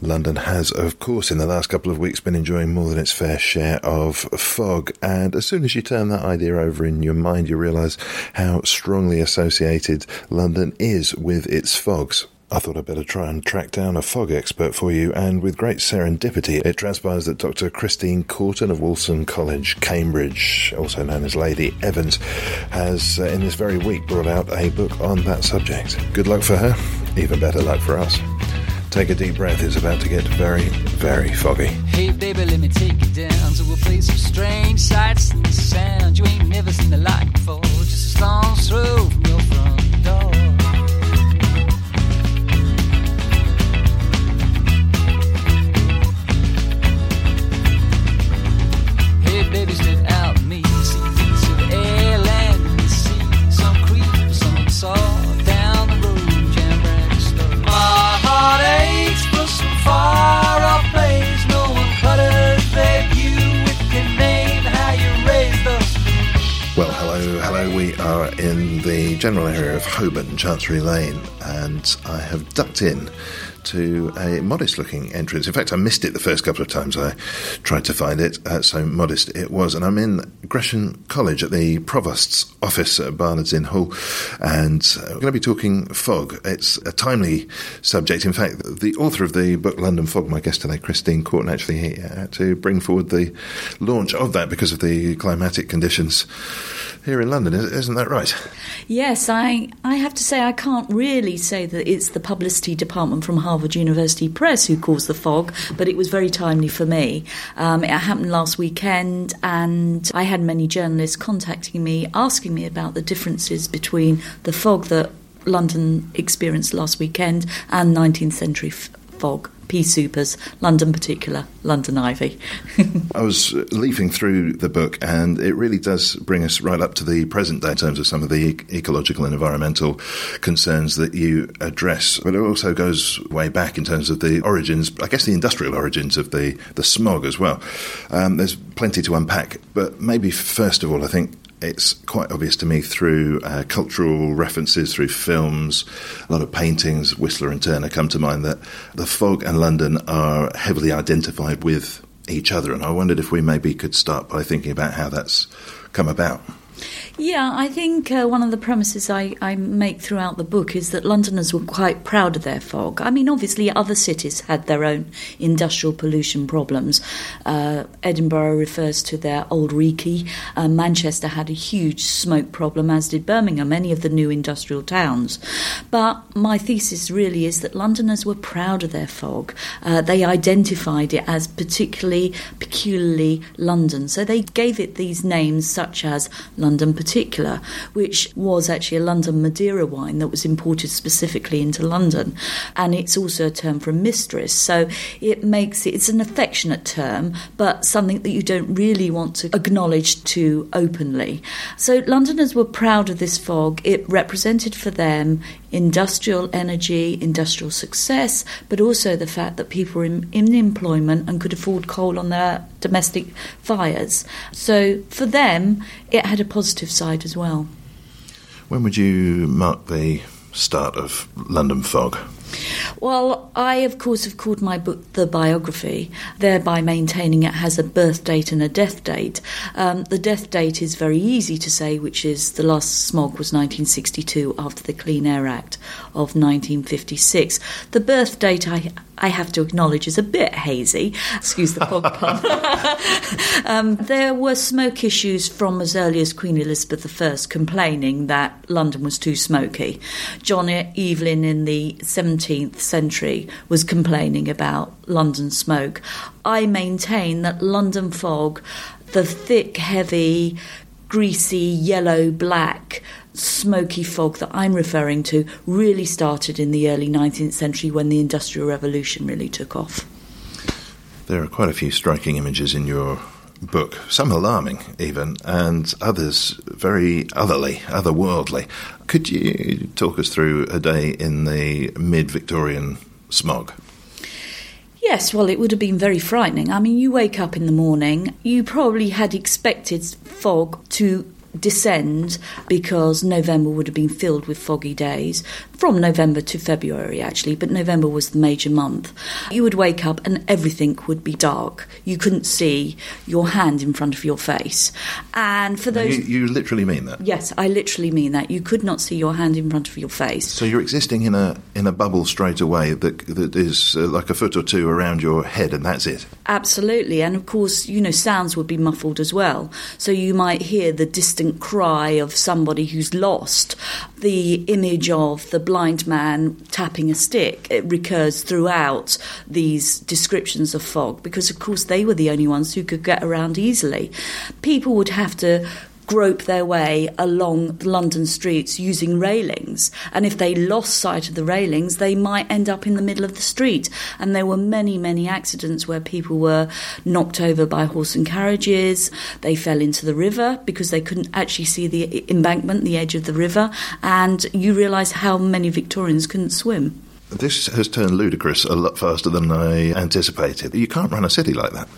London has, of course, in the last couple of weeks been enjoying more than its fair share of fog. And as soon as you turn that idea over in your mind, you realise how strongly associated London is with its fogs. I thought I'd better try and track down a fog expert for you, and with great serendipity, it transpires that Dr. Christine Corton of Wolfson College, Cambridge, also known as Lady Evans, has uh, in this very week brought out a book on that subject. Good luck for her, even better luck for us. Take a deep breath, it's about to get very, very foggy. Hey baby, let me take you down to a place of strange sights and sounds. You ain't never seen the like before, just a stone's throw from your front the general area of Holborn, Chancery Lane, and I have ducked in to a modest looking entrance. In fact, I missed it the first couple of times I tried to find it, uh, so modest it was. And I'm in Gresham College at the Provost's office at Barnard's Inn Hall, and uh, we're going to be talking fog. It's a timely subject. In fact, the author of the book London Fog, my guest today, Christine Corton, actually here to bring forward the launch of that because of the climatic conditions here in London. Isn't that right? Yes, I, I have to say I can't really say that it's the publicity department from University Press who caused the fog, but it was very timely for me. Um, it happened last weekend, and I had many journalists contacting me, asking me about the differences between the fog that London experienced last weekend and 19th century f- fog. Pea soupers, London particular, London ivy. I was leafing through the book, and it really does bring us right up to the present day in terms of some of the ecological and environmental concerns that you address. But it also goes way back in terms of the origins, I guess the industrial origins of the, the smog as well. Um, there's plenty to unpack, but maybe first of all, I think it's quite obvious to me through uh, cultural references, through films, a lot of paintings, Whistler and Turner come to mind, that the fog and London are heavily identified with each other. And I wondered if we maybe could start by thinking about how that's come about. Yeah, I think uh, one of the premises I, I make throughout the book is that Londoners were quite proud of their fog. I mean, obviously, other cities had their own industrial pollution problems. Uh, Edinburgh refers to their Auld Reekie. Uh, Manchester had a huge smoke problem, as did Birmingham, many of the new industrial towns. But my thesis really is that Londoners were proud of their fog. Uh, they identified it as particularly, peculiarly London. So they gave it these names such as London particular, which was actually a London Madeira wine that was imported specifically into London. And it's also a term for a mistress. So it makes it, it's an affectionate term, but something that you don't really want to acknowledge too openly. So Londoners were proud of this fog. It represented for them industrial energy, industrial success, but also the fact that people were in, in, employment and could afford coal on their domestic fires. So for them, it had a positive side as well. When would you mark the start of London Fog? Well, I, of course, have called my book The Biography, thereby maintaining it has a birth date and a death date. Um, the death date is very easy to say, which is the last smog was 1962 after the Clean Air Act of 1956. The birth date, I, I have to acknowledge, is a bit hazy. Excuse the fog pun. um, there were smoke issues from as early as Queen Elizabeth I complaining that London was too smoky. John Evelyn in the 17th century was complaining about London smoke. I maintain that London fog, the thick, heavy, greasy, yellow, black, smoky fog that I'm referring to really started in the early 19th century when the Industrial Revolution really took off. There are quite a few striking images in your book, some alarming even, and others very otherly, otherworldly. Could you talk us through a day in the mid Victorian smog? Yes, well, it would have been very frightening. I mean, you wake up in the morning, you probably had expected fog to descend because November would have been filled with foggy days. From November to February actually but November was the major month. You would wake up and everything would be dark. You couldn't see your hand in front of your face. And for those you, you literally mean that? Yes I literally mean that. You could not see your hand in front of your face. So you're existing in a in a bubble straight away that that is uh, like a foot or two around your head and that's it? Absolutely. And of course you know sounds would be muffled as well. So you might hear the distant distant cry of somebody who's lost. The image of the blind man tapping a stick it recurs throughout these descriptions of fog because, of course, they were the only ones who could get around easily. People would have to grope their way along the London streets using railings. And if they lost sight of the railings, they might end up in the middle of the street. And there were many, many accidents where people were knocked over by horse and carriages. They fell into the river because they couldn't actually see the embankment, the edge of the river. And you realise how many Victorians couldn't swim. This has turned ludicrous a lot faster than I anticipated. You can't run a city like that.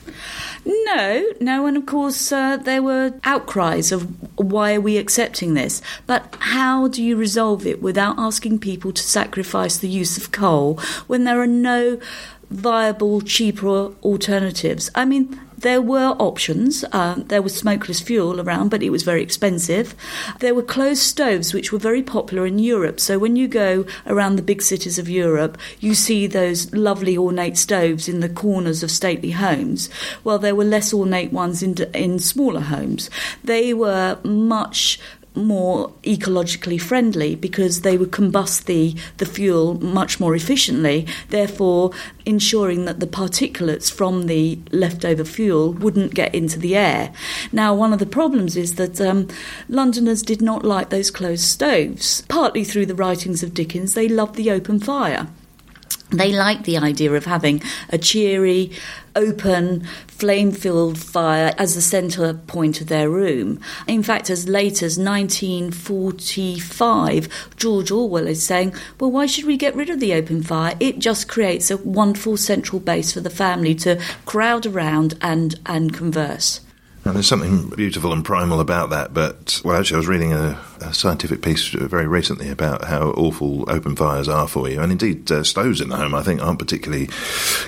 No, no, and of course uh, there were outcries of why are we accepting this? But how do you resolve it without asking people to sacrifice the use of coal when there are no viable, cheaper alternatives? I mean, there were options. Um, there was smokeless fuel around, but it was very expensive. There were closed stoves, which were very popular in Europe. So when you go around the big cities of Europe, you see those lovely ornate stoves in the corners of stately homes. Well, there were less ornate ones in, in smaller homes. They were much more ecologically friendly because they would combust the, the fuel much more efficiently, therefore ensuring that the particulates from the leftover fuel wouldn't get into the air. Now, one of the problems is that um, Londoners did not like those closed stoves. Partly through the writings of Dickens, they loved the open fire. They liked the idea of having a cheery, open, flame filled fire as the centre point of their room. In fact, as late as 1945, George Orwell is saying, Well, why should we get rid of the open fire? It just creates a wonderful central base for the family to crowd around and, and converse. Now, there's something beautiful and primal about that, but, well, actually, I was reading a, a scientific piece very recently about how awful open fires are for you. And indeed, uh, stoves in the home, I think, aren't particularly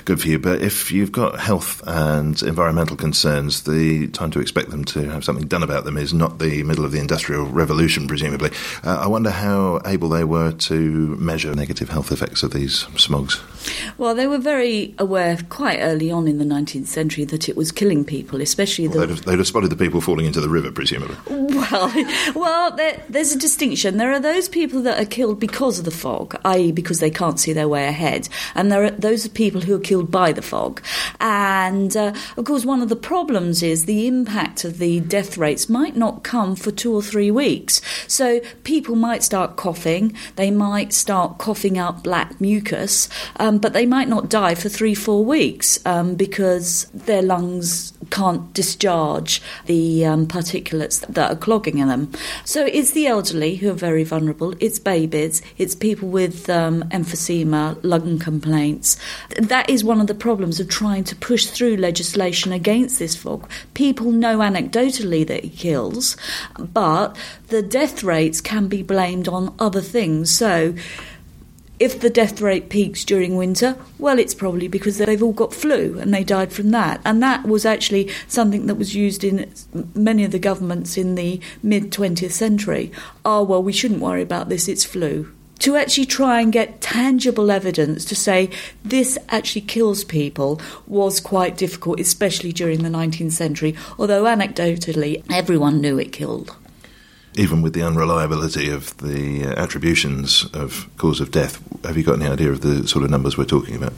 good for you. But if you've got health and environmental concerns, the time to expect them to have something done about them is not the middle of the Industrial Revolution, presumably. Uh, I wonder how able they were to measure negative health effects of these smogs. Well, they were very aware quite early on in the 19th century that it was killing people, especially well, the. They'd have, they'd have, spotted the people falling into the river, presumably. Well, well, there's a distinction. There are those people that are killed because of the fog, i.e., because they can't see their way ahead, and there are those people who are killed by the fog. And uh, of course, one of the problems is the impact of the death rates might not come for two or three weeks. So people might start coughing, they might start coughing up black mucus. Um, but they might not die for three, four weeks um, because their lungs can't discharge the um, particulates that are clogging in them. So it's the elderly who are very vulnerable, it's babies, it's people with um, emphysema, lung complaints. That is one of the problems of trying to push through legislation against this fog. People know anecdotally that it kills, but the death rates can be blamed on other things. So if the death rate peaks during winter, well, it's probably because they've all got flu and they died from that. And that was actually something that was used in many of the governments in the mid 20th century. Oh, well, we shouldn't worry about this, it's flu. To actually try and get tangible evidence to say this actually kills people was quite difficult, especially during the 19th century, although anecdotally everyone knew it killed even with the unreliability of the uh, attributions of cause of death, have you got any idea of the sort of numbers we're talking about?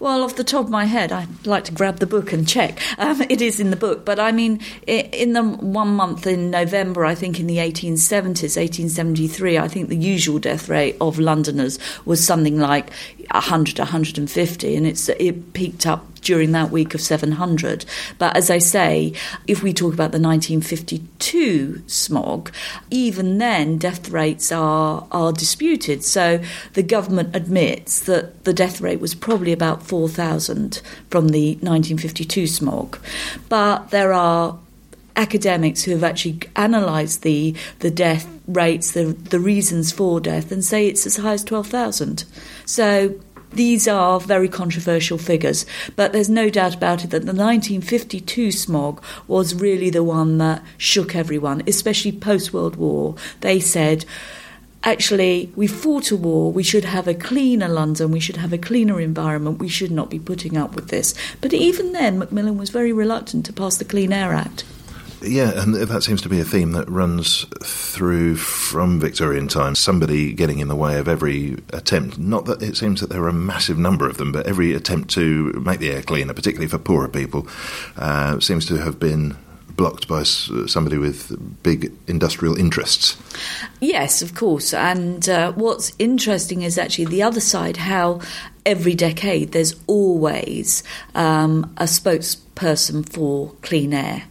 Well, off the top of my head, I'd like to grab the book and check. Um, it is in the book, but I mean, in the one month in November, I think in the 1870s, 1873, I think the usual death rate of Londoners was something like 100, 150, and it's it peaked up during that week of 700. But as I say, if we talk about the 1952 smog, even then death rates are, are disputed. So the government admits that the death rate was probably about 4,000 from the 1952 smog. But there are academics who have actually analysed the the death rates, the the reasons for death, and say it's as high as twelve thousand. So these are very controversial figures, but there's no doubt about it that the 1952 smog was really the one that shook everyone, especially post World War. They said, actually, we fought a war, we should have a cleaner London, we should have a cleaner environment, we should not be putting up with this. But even then, Macmillan was very reluctant to pass the Clean Air Act. Yeah, and that seems to be a theme that runs through from Victorian times. Somebody getting in the way of every attempt. Not that it seems that there are a massive number of them, but every attempt to make the air cleaner, particularly for poorer people, uh, seems to have been blocked by somebody with big industrial interests. Yes, of course. And uh, what's interesting is actually the other side how every decade there's always um, a spokesperson for clean air.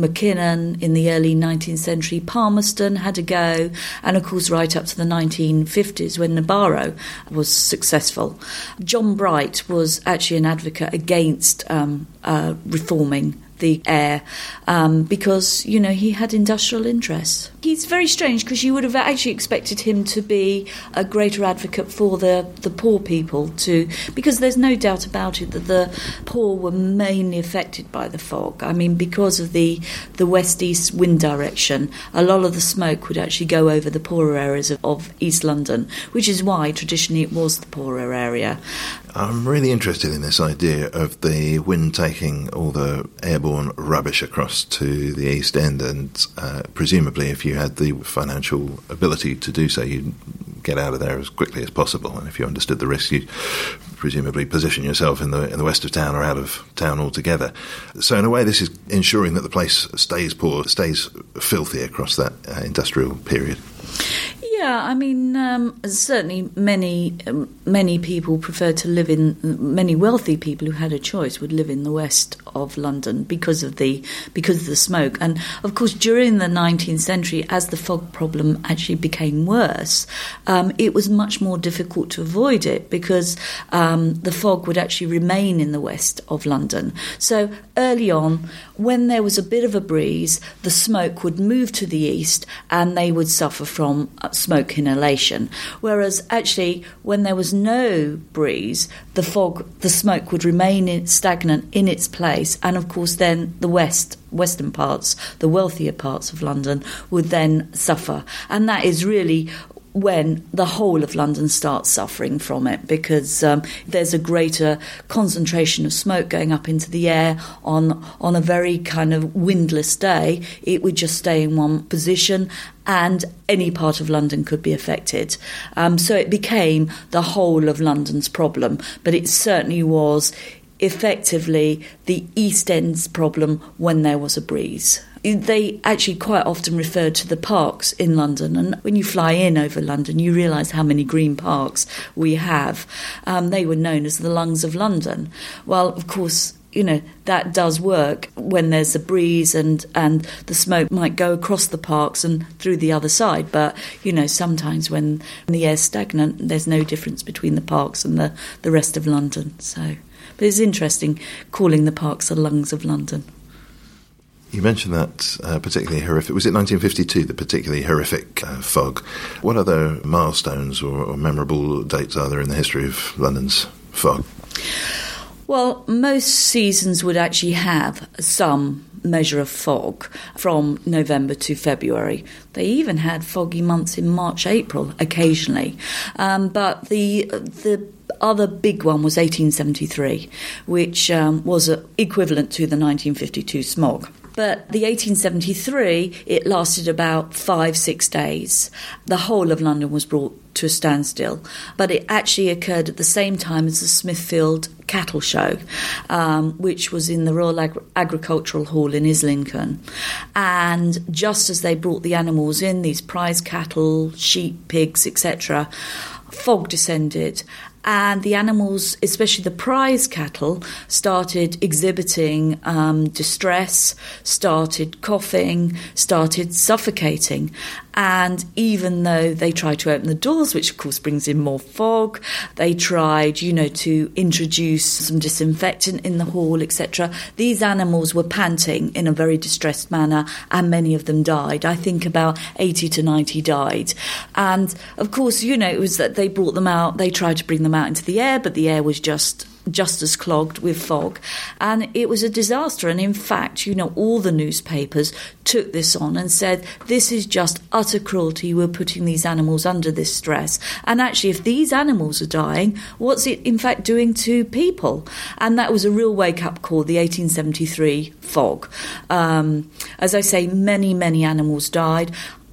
Mackinnon in the early 19th century, Palmerston had a go, and of course, right up to the 1950s when Nabarro was successful. John Bright was actually an advocate against um, uh, reforming the air um, because, you know, he had industrial interests. He's very strange because you would have actually expected him to be a greater advocate for the, the poor people, too, because there's no doubt about it that the poor were mainly affected by the fog. I mean, because of the, the west east wind direction, a lot of the smoke would actually go over the poorer areas of, of East London, which is why traditionally it was the poorer area. I'm really interested in this idea of the wind taking all the airborne rubbish across to the East End, and uh, presumably, if you had the financial ability to do so, you'd get out of there as quickly as possible. And if you understood the risk, you presumably position yourself in the in the west of town or out of town altogether. So, in a way, this is ensuring that the place stays poor, stays filthy across that uh, industrial period. Yeah, I mean, um, certainly many um, many people prefer to live in many wealthy people who had a choice would live in the west of London because of the because of the smoke. And of course, during the 19th century, as the fog problem actually became worse, um, it was much more difficult to avoid it because um, the fog would actually remain in the west of London. So early on, when there was a bit of a breeze, the smoke would move to the east, and they would suffer from uh, smoke inhalation. Whereas actually, when there was no breeze, the fog, the smoke would remain in, stagnant in its place, and of course, then the west western parts, the wealthier parts of London, would then suffer. And that is really when the whole of London starts suffering from it because um, there's a greater concentration of smoke going up into the air on on a very kind of windless day. It would just stay in one position, and any part of London could be affected. Um, so it became the whole of London's problem, but it certainly was effectively the East End's problem when there was a breeze they actually quite often referred to the parks in London. And when you fly in over London, you realise how many green parks we have. Um, they were known as the lungs of London. Well, of course, you know that does work when there's a breeze and and the smoke might go across the parks and through the other side but you know sometimes when the air's stagnant there's no difference between the parks and the the rest of London so but it's interesting calling the parks the lungs of London you mentioned that uh, particularly horrific. Was it 1952, the particularly horrific uh, fog? What other milestones or, or memorable dates are there in the history of London's fog? Well, most seasons would actually have some measure of fog from November to February. They even had foggy months in March, April occasionally. Um, but the the other big one was 1873, which um, was equivalent to the 1952 smog. But the 1873, it lasted about five, six days. The whole of London was brought to a standstill. But it actually occurred at the same time as the Smithfield Cattle Show, um, which was in the Royal Agri- Agricultural Hall in Islington. And just as they brought the animals in, these prize cattle, sheep, pigs, etc., fog descended and the animals, especially the prize cattle, started exhibiting um, distress, started coughing, started suffocating. And even though they tried to open the doors, which of course brings in more fog, they tried, you know, to introduce some disinfectant in the hall, etc. These animals were panting in a very distressed manner, and many of them died. I think about 80 to 90 died. And of course, you know, it was that they brought them out, they tried to bring them out into the air, but the air was just just as clogged with fog. And it was a disaster. And in fact, you know, all the newspapers took this on and said, this is just utter cruelty. We're putting these animals under this stress. And actually, if these animals are dying, what's it in fact doing to people? And that was a real wake up call, the 1873 fog. Um, as I say, many, many animals died.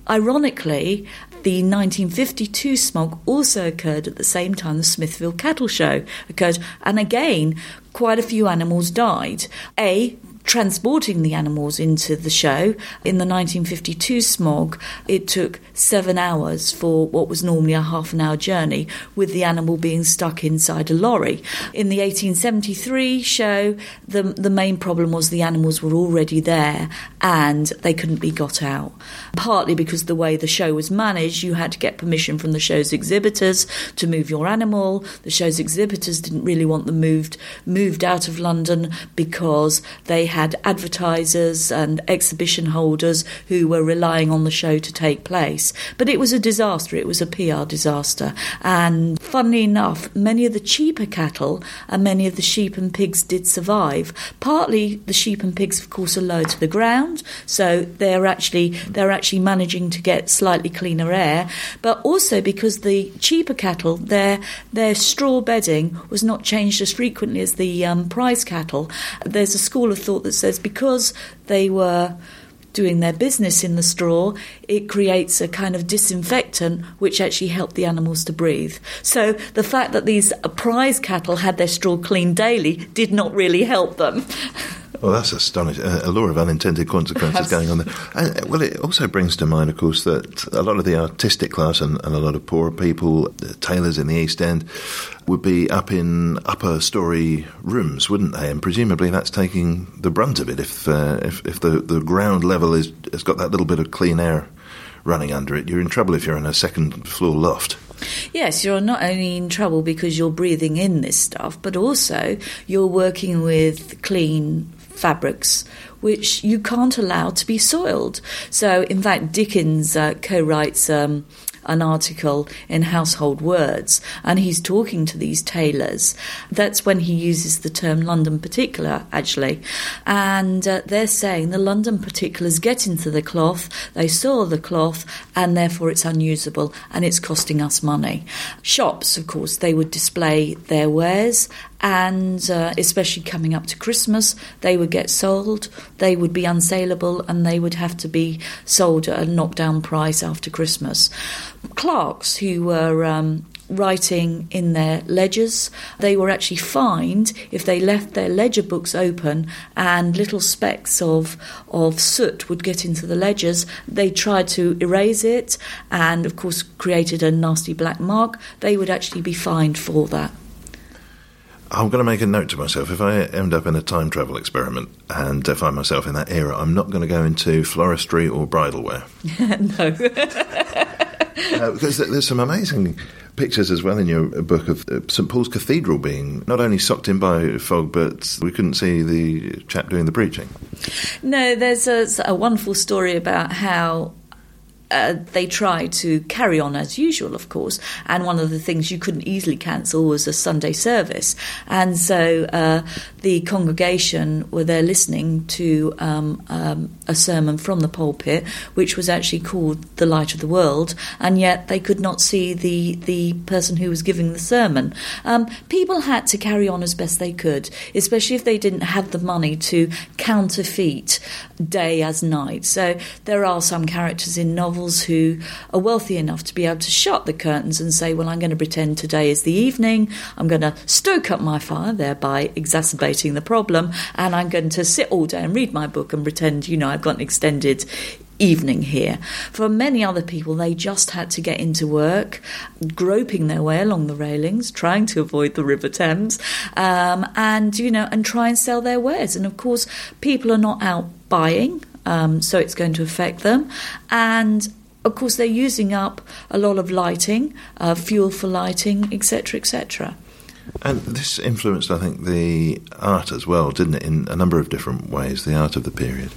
Ironically, the 1952 smog also occurred at the same time the Smithfield Cattle Show occurred, and again, quite a few animals died. A, transporting the animals into the show. In the 1952 smog, it took seven hours for what was normally a half an hour journey, with the animal being stuck inside a lorry. In the 1873 show, the, the main problem was the animals were already there and they couldn't be got out. Partly because the way the show was managed, you had to get permission from the show's exhibitors to move your animal. The show's exhibitors didn't really want them moved moved out of London because they had advertisers and exhibition holders who were relying on the show to take place. But it was a disaster, it was a PR disaster. And funnily enough, many of the cheaper cattle and many of the sheep and pigs did survive. Partly the sheep and pigs, of course, are low to the ground, so they're actually they're actually managing to get slightly cleaner air, but also because the cheaper cattle, their their straw bedding was not changed as frequently as the um, prize cattle. There's a school of thought that says because they were doing their business in the straw, it creates a kind of disinfectant which actually helped the animals to breathe. So the fact that these prize cattle had their straw cleaned daily did not really help them. Well, that's astonishing. A law of unintended consequences going on there. And, well, it also brings to mind, of course, that a lot of the artistic class and, and a lot of poorer people, tailors in the East End, would be up in upper story rooms, wouldn't they? And presumably that's taking the brunt of it if uh, if, if the, the ground level is, has got that little bit of clean air running under it. You're in trouble if you're in a second floor loft. Yes, you're not only in trouble because you're breathing in this stuff, but also you're working with clean fabrics which you can't allow to be soiled. So, in fact, Dickens uh, co writes. Um, an article in Household Words, and he's talking to these tailors. That's when he uses the term London particular, actually. And uh, they're saying the London particulars get into the cloth, they soil the cloth, and therefore it's unusable and it's costing us money. Shops, of course, they would display their wares and uh, especially coming up to Christmas, they would get sold, they would be unsaleable, and they would have to be sold at a knockdown price after Christmas. Clerks who were um, writing in their ledgers. They were actually fined if they left their ledger books open and little specks of of soot would get into the ledgers. They tried to erase it and of course created a nasty black mark. They would actually be fined for that. I'm going to make a note to myself. If I end up in a time travel experiment and find myself in that era, I'm not going to go into floristry or bridal wear. no. uh, because there's some amazing pictures as well in your book of uh, St Paul's Cathedral being not only socked in by fog, but we couldn't see the chap doing the preaching. No, there's a, a wonderful story about how uh, they tried to carry on as usual, of course. And one of the things you couldn't easily cancel was a Sunday service. And so uh, the congregation were there listening to um, um, a sermon from the pulpit, which was actually called The Light of the World, and yet they could not see the, the person who was giving the sermon. Um, people had to carry on as best they could, especially if they didn't have the money to counterfeit day as night. So there are some characters in novels who are wealthy enough to be able to shut the curtains and say, Well, I'm going to pretend today is the evening, I'm going to stoke up my fire, thereby exacerbating the problem, and I'm going to sit all day and read my book and pretend, you know, I've got an extended evening here. For many other people, they just had to get into work, groping their way along the railings, trying to avoid the River Thames, um, and you know, and try and sell their wares. And of course, people are not out buying, um, so it's going to affect them. And of course, they're using up a lot of lighting, uh, fuel for lighting, etc., etc. And this influenced, I think, the art as well, didn't it, in a number of different ways, the art of the period?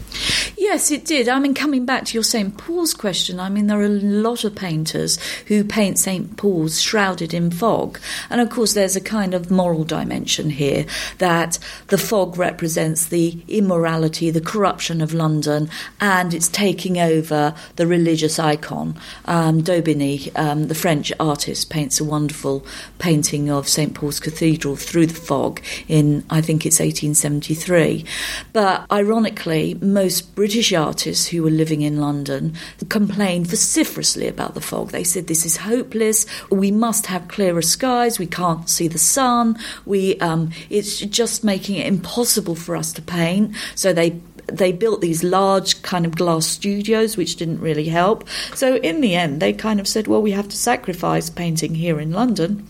Yes, it did. I mean, coming back to your St. Paul's question, I mean, there are a lot of painters who paint St. Paul's shrouded in fog. And of course, there's a kind of moral dimension here that the fog represents the immorality, the corruption of London, and it's taking over the religious icon. Um, Daubigny, um, the French artist, paints a wonderful painting of St. Paul's Cathedral through the fog in, I think it's 1873. But ironically, most British artists who were living in London complained vociferously about the fog. They said, This is hopeless. We must have clearer skies. We can't see the sun. We, um, it's just making it impossible for us to paint. So they they built these large kind of glass studios, which didn't really help. So in the end, they kind of said, well, we have to sacrifice painting here in London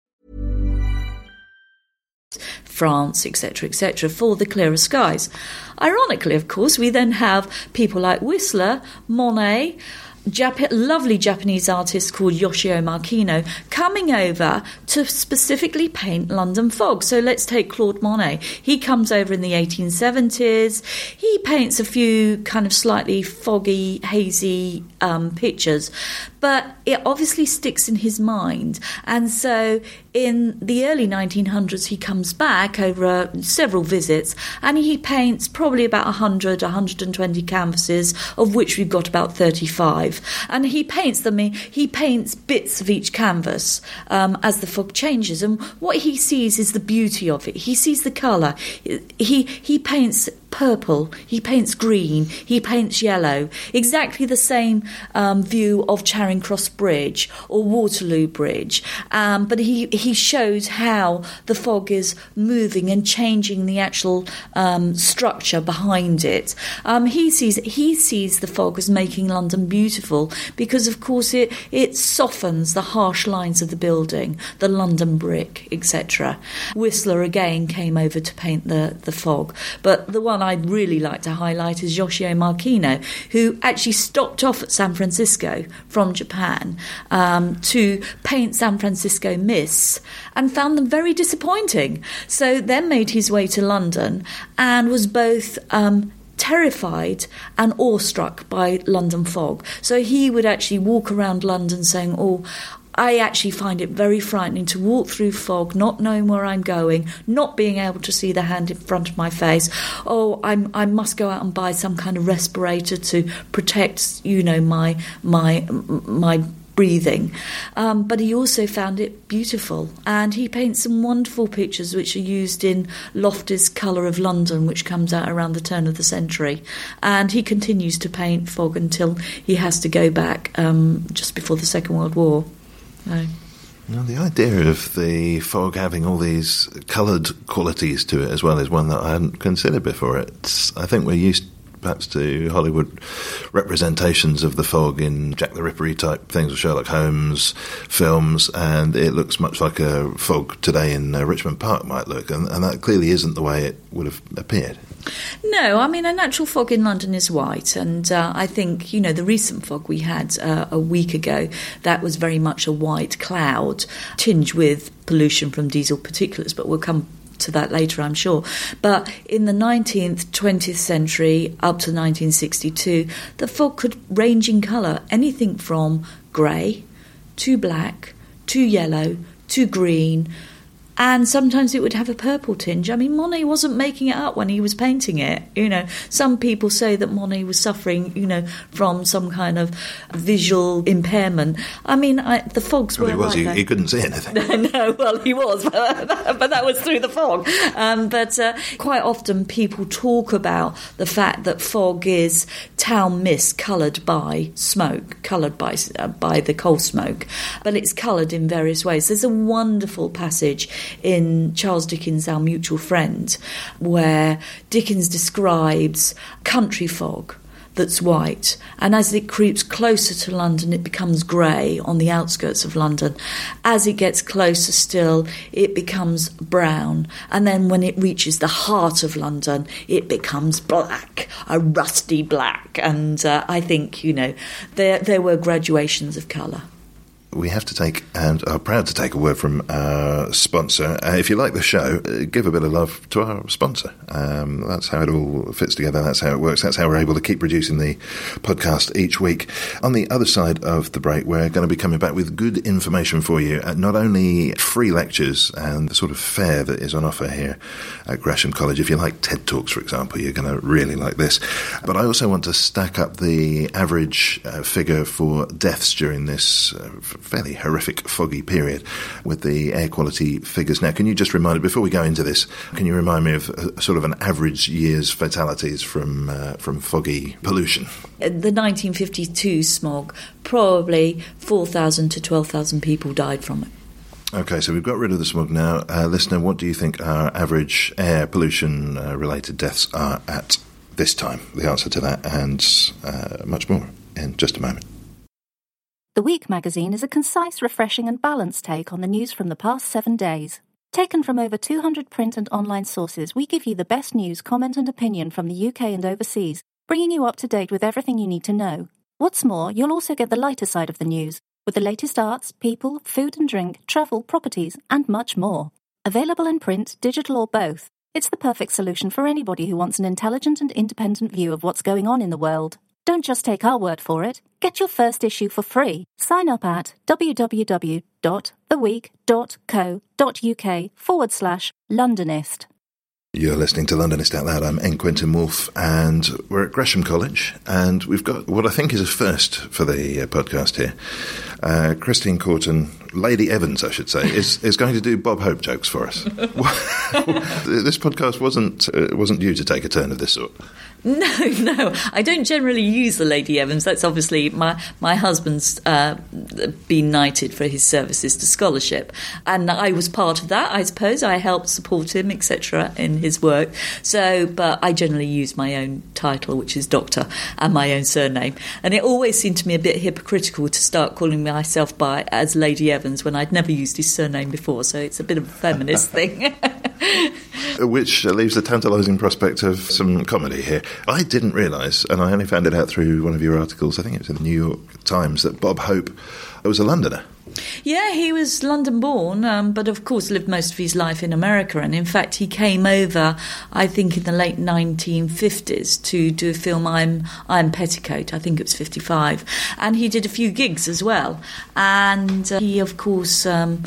France, etc., etc., for the clearer skies. Ironically, of course, we then have people like Whistler, Monet, Jap- lovely Japanese artist called Yoshio Makino coming over to specifically paint London fog. So let's take Claude Monet. He comes over in the 1870s. He paints a few kind of slightly foggy, hazy um, pictures, but it obviously sticks in his mind. And so in the early 1900s, he comes back over uh, several visits and he paints probably about 100, 120 canvases, of which we've got about 35. And he paints them, he paints bits of each canvas um, as the fog changes. And what he sees is the beauty of it. He sees the colour. He, he paints purple, he paints green, he paints yellow. Exactly the same um, view of Charing Cross Bridge or Waterloo Bridge. Um, but he, he shows how the fog is moving and changing the actual um, structure behind it. Um, he sees he sees the fog as making London beautiful because, of course, it it softens the harsh lines of the building, the London brick, etc. Whistler again came over to paint the the fog, but the one I'd really like to highlight is Yoshio Makino, who actually stopped off at San Francisco from Japan um, to paint San Francisco mists and found them very disappointing. So then made his way to London and was both um, terrified and awestruck by London fog. So he would actually walk around London saying, Oh, I actually find it very frightening to walk through fog, not knowing where I'm going, not being able to see the hand in front of my face. Oh, I'm, I must go out and buy some kind of respirator to protect, you know, my my my breathing. Um, but he also found it beautiful, and he paints some wonderful pictures which are used in Loftie's Colour of London, which comes out around the turn of the century. And he continues to paint fog until he has to go back um, just before the Second World War. No. Now, the idea of the fog having all these coloured qualities to it as well is one that I hadn't considered before. It's, I think we're used perhaps to Hollywood representations of the fog in Jack the Ripper type things, or Sherlock Holmes films, and it looks much like a fog today in uh, Richmond Park might look, and, and that clearly isn't the way it would have appeared. No, I mean, a natural fog in London is white, and uh, I think, you know, the recent fog we had uh, a week ago, that was very much a white cloud tinged with pollution from diesel particulates, but we'll come to that later, I'm sure. But in the 19th, 20th century, up to 1962, the fog could range in colour anything from grey to black to yellow to green and sometimes it would have a purple tinge. I mean, Monet wasn't making it up when he was painting it. You know, some people say that Monet was suffering, you know, from some kind of visual impairment. I mean, I, the fogs Well, were he was. like He, that. he couldn't see anything. no, well, he was, but, but that was through the fog. Um, but uh, quite often people talk about the fact that fog is town mist coloured by smoke, coloured by uh, by the coal smoke, but it's coloured in various ways. There's a wonderful passage in Charles Dickens' Our Mutual Friend, where Dickens describes country fog that's white, and as it creeps closer to London, it becomes grey on the outskirts of London. As it gets closer still, it becomes brown, and then when it reaches the heart of London, it becomes black, a rusty black. And uh, I think you know there there were graduations of colour. We have to take and are proud to take a word from our sponsor. Uh, if you like the show, uh, give a bit of love to our sponsor. Um, that's how it all fits together. That's how it works. That's how we're able to keep producing the podcast each week. On the other side of the break, we're going to be coming back with good information for you. Uh, not only free lectures and the sort of fare that is on offer here at Gresham College. If you like TED Talks, for example, you're going to really like this. But I also want to stack up the average uh, figure for deaths during this uh, fairly horrific foggy period with the air quality figures. Now, can you just remind me, before we go into this, can you remind me of uh, sort of an average year's fatalities from, uh, from foggy pollution? The 1952 smog, probably 4,000 to 12,000 people died from it. Okay, so we've got rid of the smog now. Uh, listener, what do you think our average air pollution uh, related deaths are at this time? The answer to that and uh, much more in just a moment. The Week magazine is a concise, refreshing, and balanced take on the news from the past seven days. Taken from over 200 print and online sources, we give you the best news, comment, and opinion from the UK and overseas, bringing you up to date with everything you need to know. What's more, you'll also get the lighter side of the news, with the latest arts, people, food and drink, travel, properties, and much more. Available in print, digital, or both, it's the perfect solution for anybody who wants an intelligent and independent view of what's going on in the world. Don't just take our word for it. Get your first issue for free. Sign up at www.theweek.co.uk forward slash Londonist. You're listening to Londonist Out Loud. I'm N. Quentin Woolf, and we're at Gresham College, and we've got what I think is a first for the uh, podcast here. Uh, Christine Corton, Lady Evans, I should say, is, is going to do Bob Hope jokes for us. this podcast wasn't uh, wasn't due to take a turn of this sort. No, no, I don't generally use the Lady Evans. That's obviously my my husband's uh, been knighted for his services to scholarship, and I was part of that. I suppose I helped support him, etc., in his work. So, but I generally use my own title, which is Doctor, and my own surname. And it always seemed to me a bit hypocritical to start calling myself by as Lady Evans when I'd never used his surname before. So it's a bit of a feminist thing. which uh, leaves the tantalising prospect of some comedy here. I didn't realise, and I only found it out through one of your articles, I think it was in the New York Times, that Bob Hope was a Londoner. Yeah, he was London born, um, but of course lived most of his life in America. And in fact, he came over, I think, in the late 1950s to do a film, I'm, Iron Petticoat, I think it was 55. And he did a few gigs as well. And uh, he, of course, um,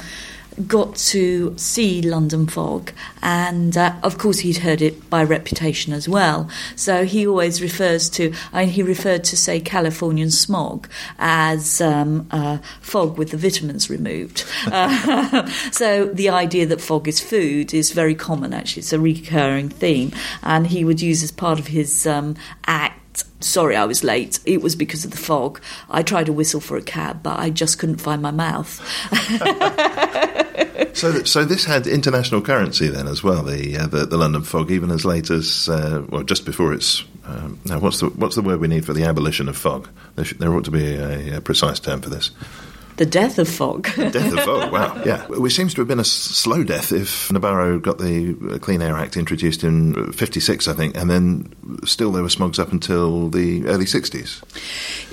got to see London Fog, and uh, of course he'd heard it by reputation as well. So he always refers to, I mean, he referred to say Californian smog as um, uh, fog with the vitamins removed. Uh, so the idea that fog is food is very common. Actually, it's a recurring theme, and he would use as part of his um, act sorry I was late. It was because of the fog. I tried to whistle for a cab, but I just couldn't find my mouth. So, so this had international currency then as well. The uh, the, the London fog, even as late as uh, well, just before its. Um, now, what's the what's the word we need for the abolition of fog? There, there ought to be a, a precise term for this. The death of fog. The death of fog. Wow. Yeah, which seems to have been a slow death. If Nabarro got the uh, Clean Air Act introduced in '56, I think, and then still there were smogs up until the early '60s.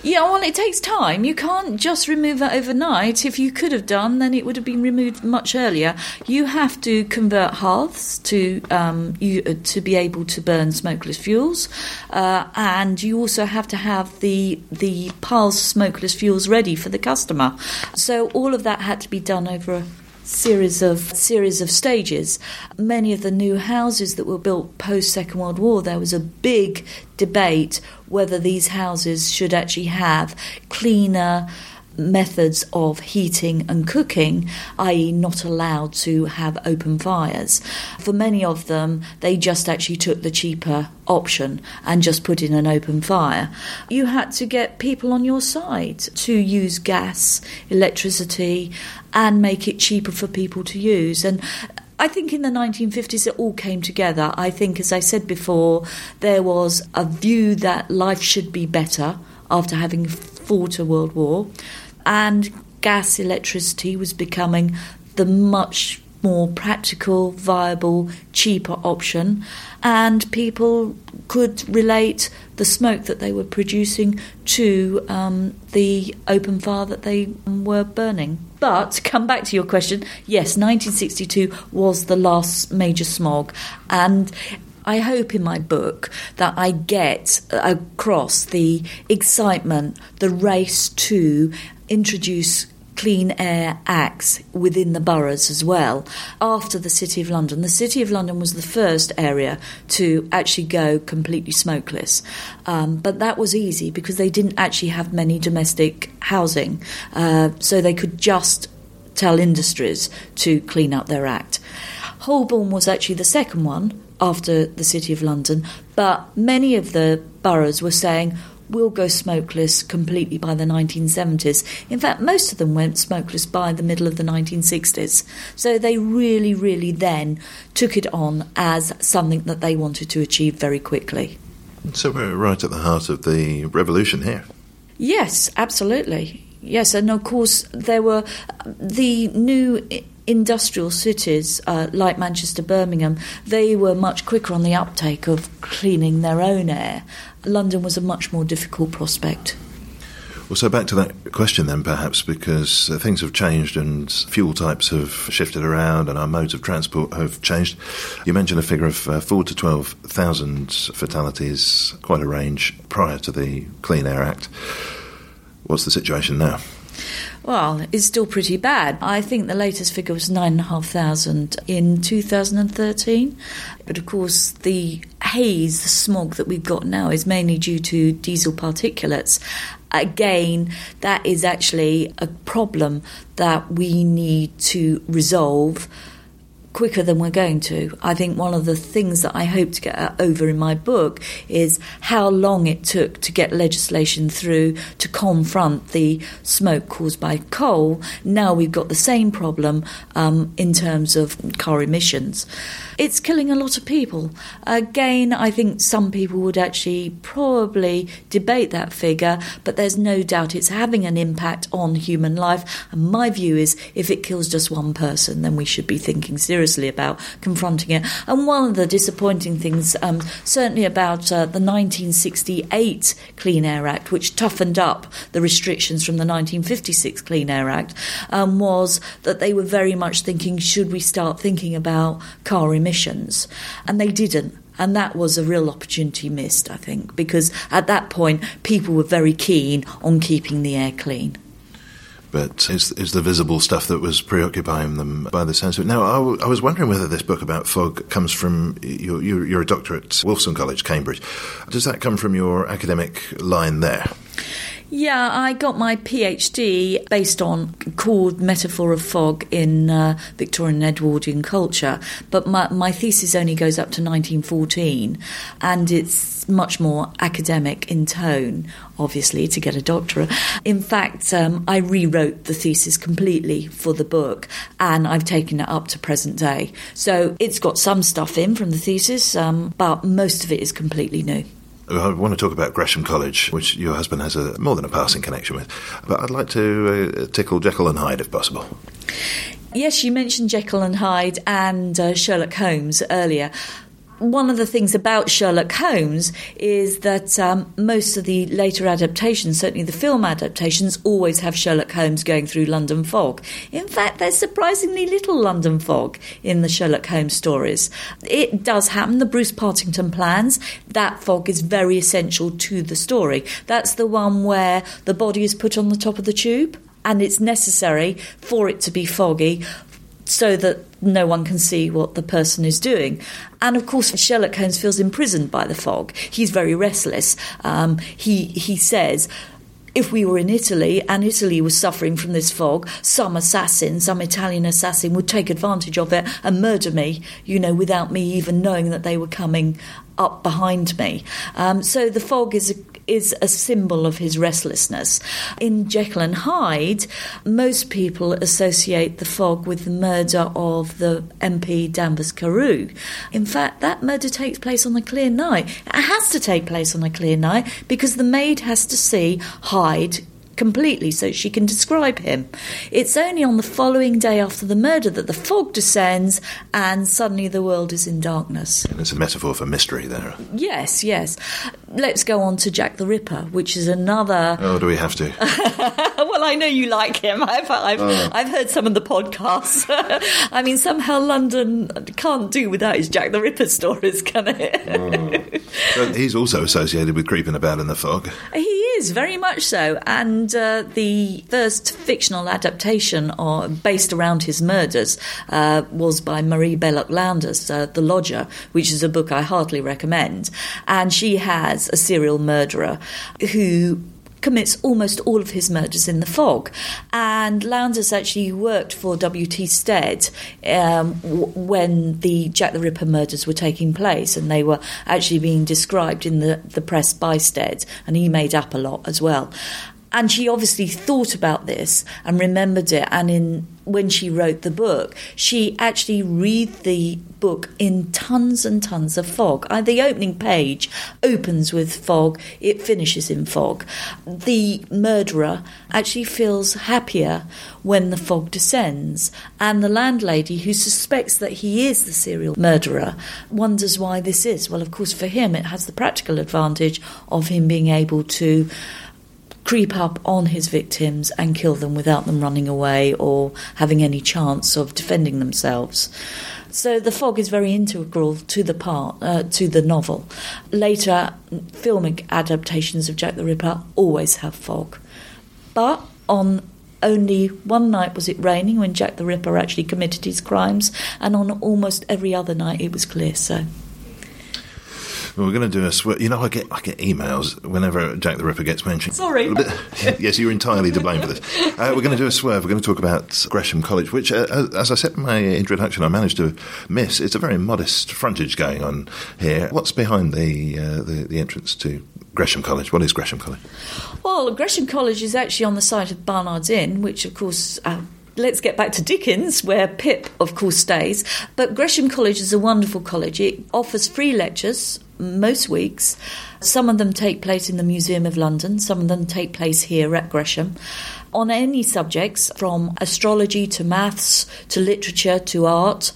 Yeah, well, it takes time. You can't just remove that overnight. If you could have done, then it would have been removed much earlier. You have to convert hearths to um, you, uh, to be able to burn smokeless fuels, uh, and you also have to have the the piles of smokeless fuels ready for the customer. So all of that had to be done over a series of series of stages. Many of the new houses that were built post Second World War, there was a big debate whether these houses should actually have cleaner methods of heating and cooking, i.e., not allowed to have open fires. For many of them, they just actually took the cheaper option and just put in an open fire. You had to get people on your side to use gas, electricity, and make it cheaper for people to use. And I think in the 1950s it all came together. I think, as I said before, there was a view that life should be better after having fought a world war, and gas electricity was becoming the much more practical, viable, cheaper option, and people could relate the smoke that they were producing to um, the open fire that they were burning. But come back to your question, yes, 1962 was the last major smog, and I hope in my book that I get across the excitement, the race to introduce Clean Air Acts within the boroughs as well. After the City of London, the City of London was the first area to actually go completely smokeless. Um, but that was easy because they didn't actually have many domestic housing, uh, so they could just tell industries to clean up their act. Holborn was actually the second one after the City of London, but many of the boroughs were saying, will go smokeless completely by the 1970s. In fact, most of them went smokeless by the middle of the 1960s. So they really, really then took it on as something that they wanted to achieve very quickly. So we're right at the heart of the revolution here. Yes, absolutely. Yes, and of course, there were the new industrial cities uh, like Manchester, Birmingham, they were much quicker on the uptake of cleaning their own air. London was a much more difficult prospect. Well, so back to that question then, perhaps, because uh, things have changed and fuel types have shifted around and our modes of transport have changed. You mentioned a figure of uh, 4 to 12,000 fatalities, quite a range prior to the Clean Air Act. What's the situation now? Well, it's still pretty bad. I think the latest figure was 9,500 in 2013. But of course, the haze, the smog that we've got now is mainly due to diesel particulates. Again, that is actually a problem that we need to resolve quicker than we're going to. I think one of the things that I hope to get over in my book is how long it took to get legislation through to confront the smoke caused by coal. Now we've got the same problem um, in terms of car emissions. It's killing a lot of people. Again, I think some people would actually probably debate that figure, but there's no doubt it's having an impact on human life. And my view is if it kills just one person, then we should be thinking seriously seriously about confronting it. And one of the disappointing things, um, certainly about uh, the 1968 Clean Air Act, which toughened up the restrictions from the 1956 Clean Air Act, um, was that they were very much thinking, should we start thinking about car emissions? And they didn't. And that was a real opportunity missed, I think, because at that point people were very keen on keeping the air clean but it's, it's the visible stuff that was preoccupying them by the sense of it. Now, I, w- I was wondering whether this book about fog comes from your, you're, you're a doctor at Wolfson College, Cambridge. Does that come from your academic line there? Yeah, I got my PhD based on called Metaphor of Fog in uh, Victorian Edwardian culture, but my, my thesis only goes up to 1914 and it's much more academic in tone, obviously, to get a doctorate. In fact, um, I rewrote the thesis completely for the book and I've taken it up to present day. So it's got some stuff in from the thesis, um, but most of it is completely new. I want to talk about Gresham College, which your husband has a more than a passing connection with. But I'd like to uh, tickle Jekyll and Hyde if possible. Yes, you mentioned Jekyll and Hyde and uh, Sherlock Holmes earlier one of the things about Sherlock Holmes is that um, most of the later adaptations, certainly the film adaptations, always have Sherlock Holmes going through London fog. In fact, there's surprisingly little London fog in the Sherlock Holmes stories. It does happen, the Bruce Partington plans, that fog is very essential to the story. That's the one where the body is put on the top of the tube and it's necessary for it to be foggy so that no one can see what the person is doing. And of course, Sherlock Holmes feels imprisoned by the fog. He's very restless. Um, he he says if we were in Italy and Italy was suffering from this fog, some assassin, some Italian assassin would take advantage of it and murder me, you know, without me even knowing that they were coming up behind me. Um, so the fog is a, is a symbol of his restlessness. In Jekyll and Hyde, most people associate the fog with the murder of the MP Danvers Carew. In fact, that murder takes place on a clear night. It has to take place on a clear night because the maid has to see Hyde completely so she can describe him. It's only on the following day after the murder that the fog descends and suddenly the world is in darkness. And it's a metaphor for mystery there. Yes, yes. Let's go on to Jack the Ripper, which is another. Oh, do we have to? well, I know you like him. I've, I've, Oh. I've heard some of the podcasts. I mean, somehow London can't do without his Jack the Ripper stories, can it? But he's also associated with creeping about in the fog. He is very much so, and uh, the first fictional adaptation, or based around his murders, uh, was by Marie Belloc Lowndes, uh, *The Lodger*, which is a book I heartily recommend. And she has a serial murderer who commits almost all of his murders in the fog. And Lowndes actually worked for W.T. Stead um, w- when the Jack the Ripper murders were taking place, and they were actually being described in the, the press by Stead, and he made up a lot as well. And she obviously thought about this and remembered it. And in when she wrote the book, she actually read the book in tons and tons of fog. Uh, the opening page opens with fog; it finishes in fog. The murderer actually feels happier when the fog descends, and the landlady, who suspects that he is the serial murderer, wonders why this is. Well, of course, for him, it has the practical advantage of him being able to creep up on his victims and kill them without them running away or having any chance of defending themselves. So the fog is very integral to the part uh, to the novel. Later, filmic adaptations of Jack the Ripper always have fog, but on only one night was it raining when Jack the Ripper actually committed his crimes, and on almost every other night it was clear. So. We're going to do a sw- You know, I get I get emails whenever Jack the Ripper gets mentioned. Sorry. yes, you're entirely to blame for this. Uh, we're going to do a swerve. We're going to talk about Gresham College, which, uh, as I said in my introduction, I managed to miss. It's a very modest frontage going on here. What's behind the uh, the, the entrance to Gresham College? What is Gresham College? Well, Gresham College is actually on the site of Barnard's Inn, which, of course, uh, let's get back to Dickens, where Pip, of course, stays. But Gresham College is a wonderful college. It offers free lectures most weeks. Some of them take place in the Museum of London, some of them take place here at Gresham. On any subjects, from astrology to maths to literature to art,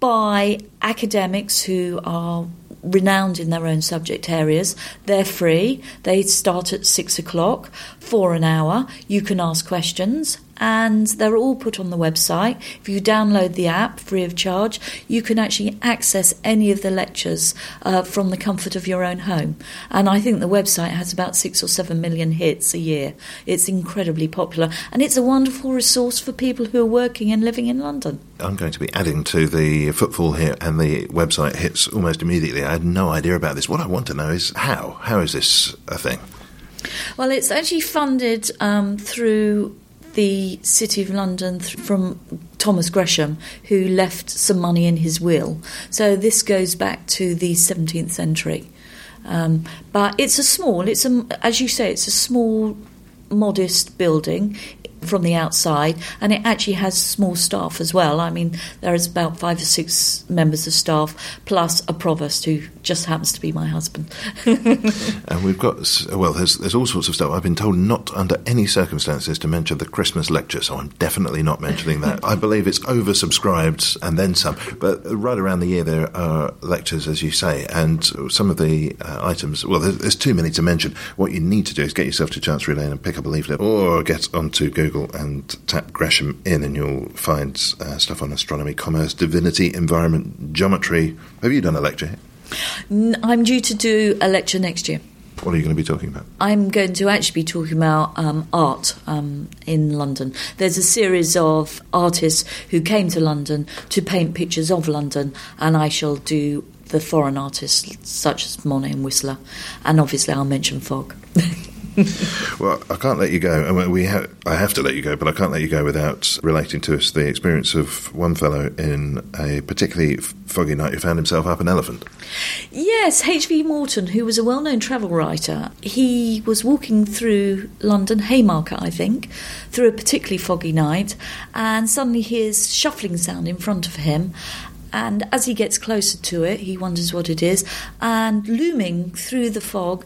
by academics who are renowned in their own subject areas. They're free. They start at six o'clock for an hour. You can ask questions. And they're all put on the website. If you download the app free of charge, you can actually access any of the lectures uh, from the comfort of your own home. And I think the website has about six or seven million hits a year. It's incredibly popular. And it's a wonderful resource for people who are working and living in London. I'm going to be adding to the footfall here, and the website hits almost immediately. I had no idea about this. What I want to know is how. How is this a thing? Well, it's actually funded um, through the City of London th- from Thomas Gresham, who left some money in his will. So this goes back to the 17th century. Um, but it's a small, it's a, as you say, it's a small, modest building from the outside, and it actually has small staff as well. I mean, there is about five or six members of staff, plus a provost who just happens to be my husband. And we've got, well, there's, there's all sorts of stuff. I've been told not under any circumstances to mention the Christmas lecture, so I'm definitely not mentioning that. I believe it's oversubscribed and then some. But right around the year, there are lectures, as you say, and some of the uh, items, well, there's, there's too many to mention. What you need to do is get yourself to Chancery Lane and pick up a leaflet, or get onto Google and tap Gresham in, and you'll find uh, stuff on astronomy, commerce, divinity, environment, geometry. Have you done a lecture I'm due to do a lecture next year. What are you going to be talking about? I'm going to actually be talking about um, art um, in London. There's a series of artists who came to London to paint pictures of London, and I shall do the foreign artists such as Monet and Whistler, and obviously I'll mention fog. Well, I can't let you go. I mean, we ha- I have to let you go, but I can't let you go without relating to us the experience of one fellow in a particularly foggy night who found himself up an elephant. Yes, H.V. Morton, who was a well known travel writer, he was walking through London, Haymarket, I think, through a particularly foggy night, and suddenly hears shuffling sound in front of him. And as he gets closer to it, he wonders what it is, and looming through the fog,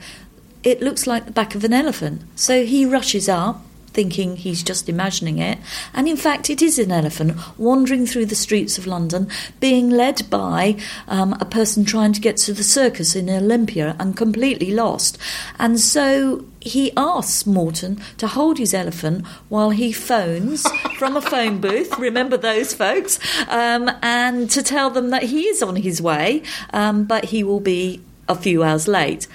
it looks like the back of an elephant. So he rushes up, thinking he's just imagining it, and in fact, it is an elephant wandering through the streets of London, being led by um, a person trying to get to the circus in Olympia and completely lost. And so he asks Morton to hold his elephant while he phones from a phone booth. Remember those folks? Um, and to tell them that he is on his way, um, but he will be a few hours late.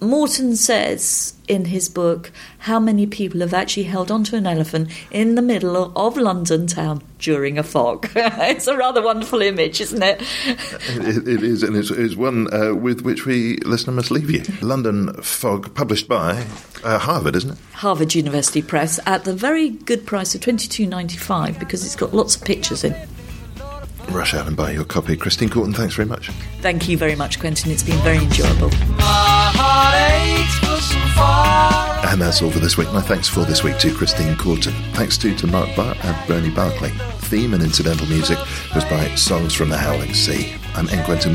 Morton says in his book how many people have actually held onto an elephant in the middle of London town during a fog. it's a rather wonderful image, isn't it? It, it is, and it's, it's one uh, with which we, listener, must leave you. London Fog, published by uh, Harvard, isn't it? Harvard University Press at the very good price of twenty two ninety five because it's got lots of pictures in. Rush out and buy your copy. Christine Corton, thanks very much. Thank you very much, Quentin. It's been very enjoyable. And that's all for this week. My thanks for this week to Christine Corton. Thanks too to Mark Barr and Bernie Barclay. Theme and incidental music was by Songs from the Howling Sea. I'm N. Quentin.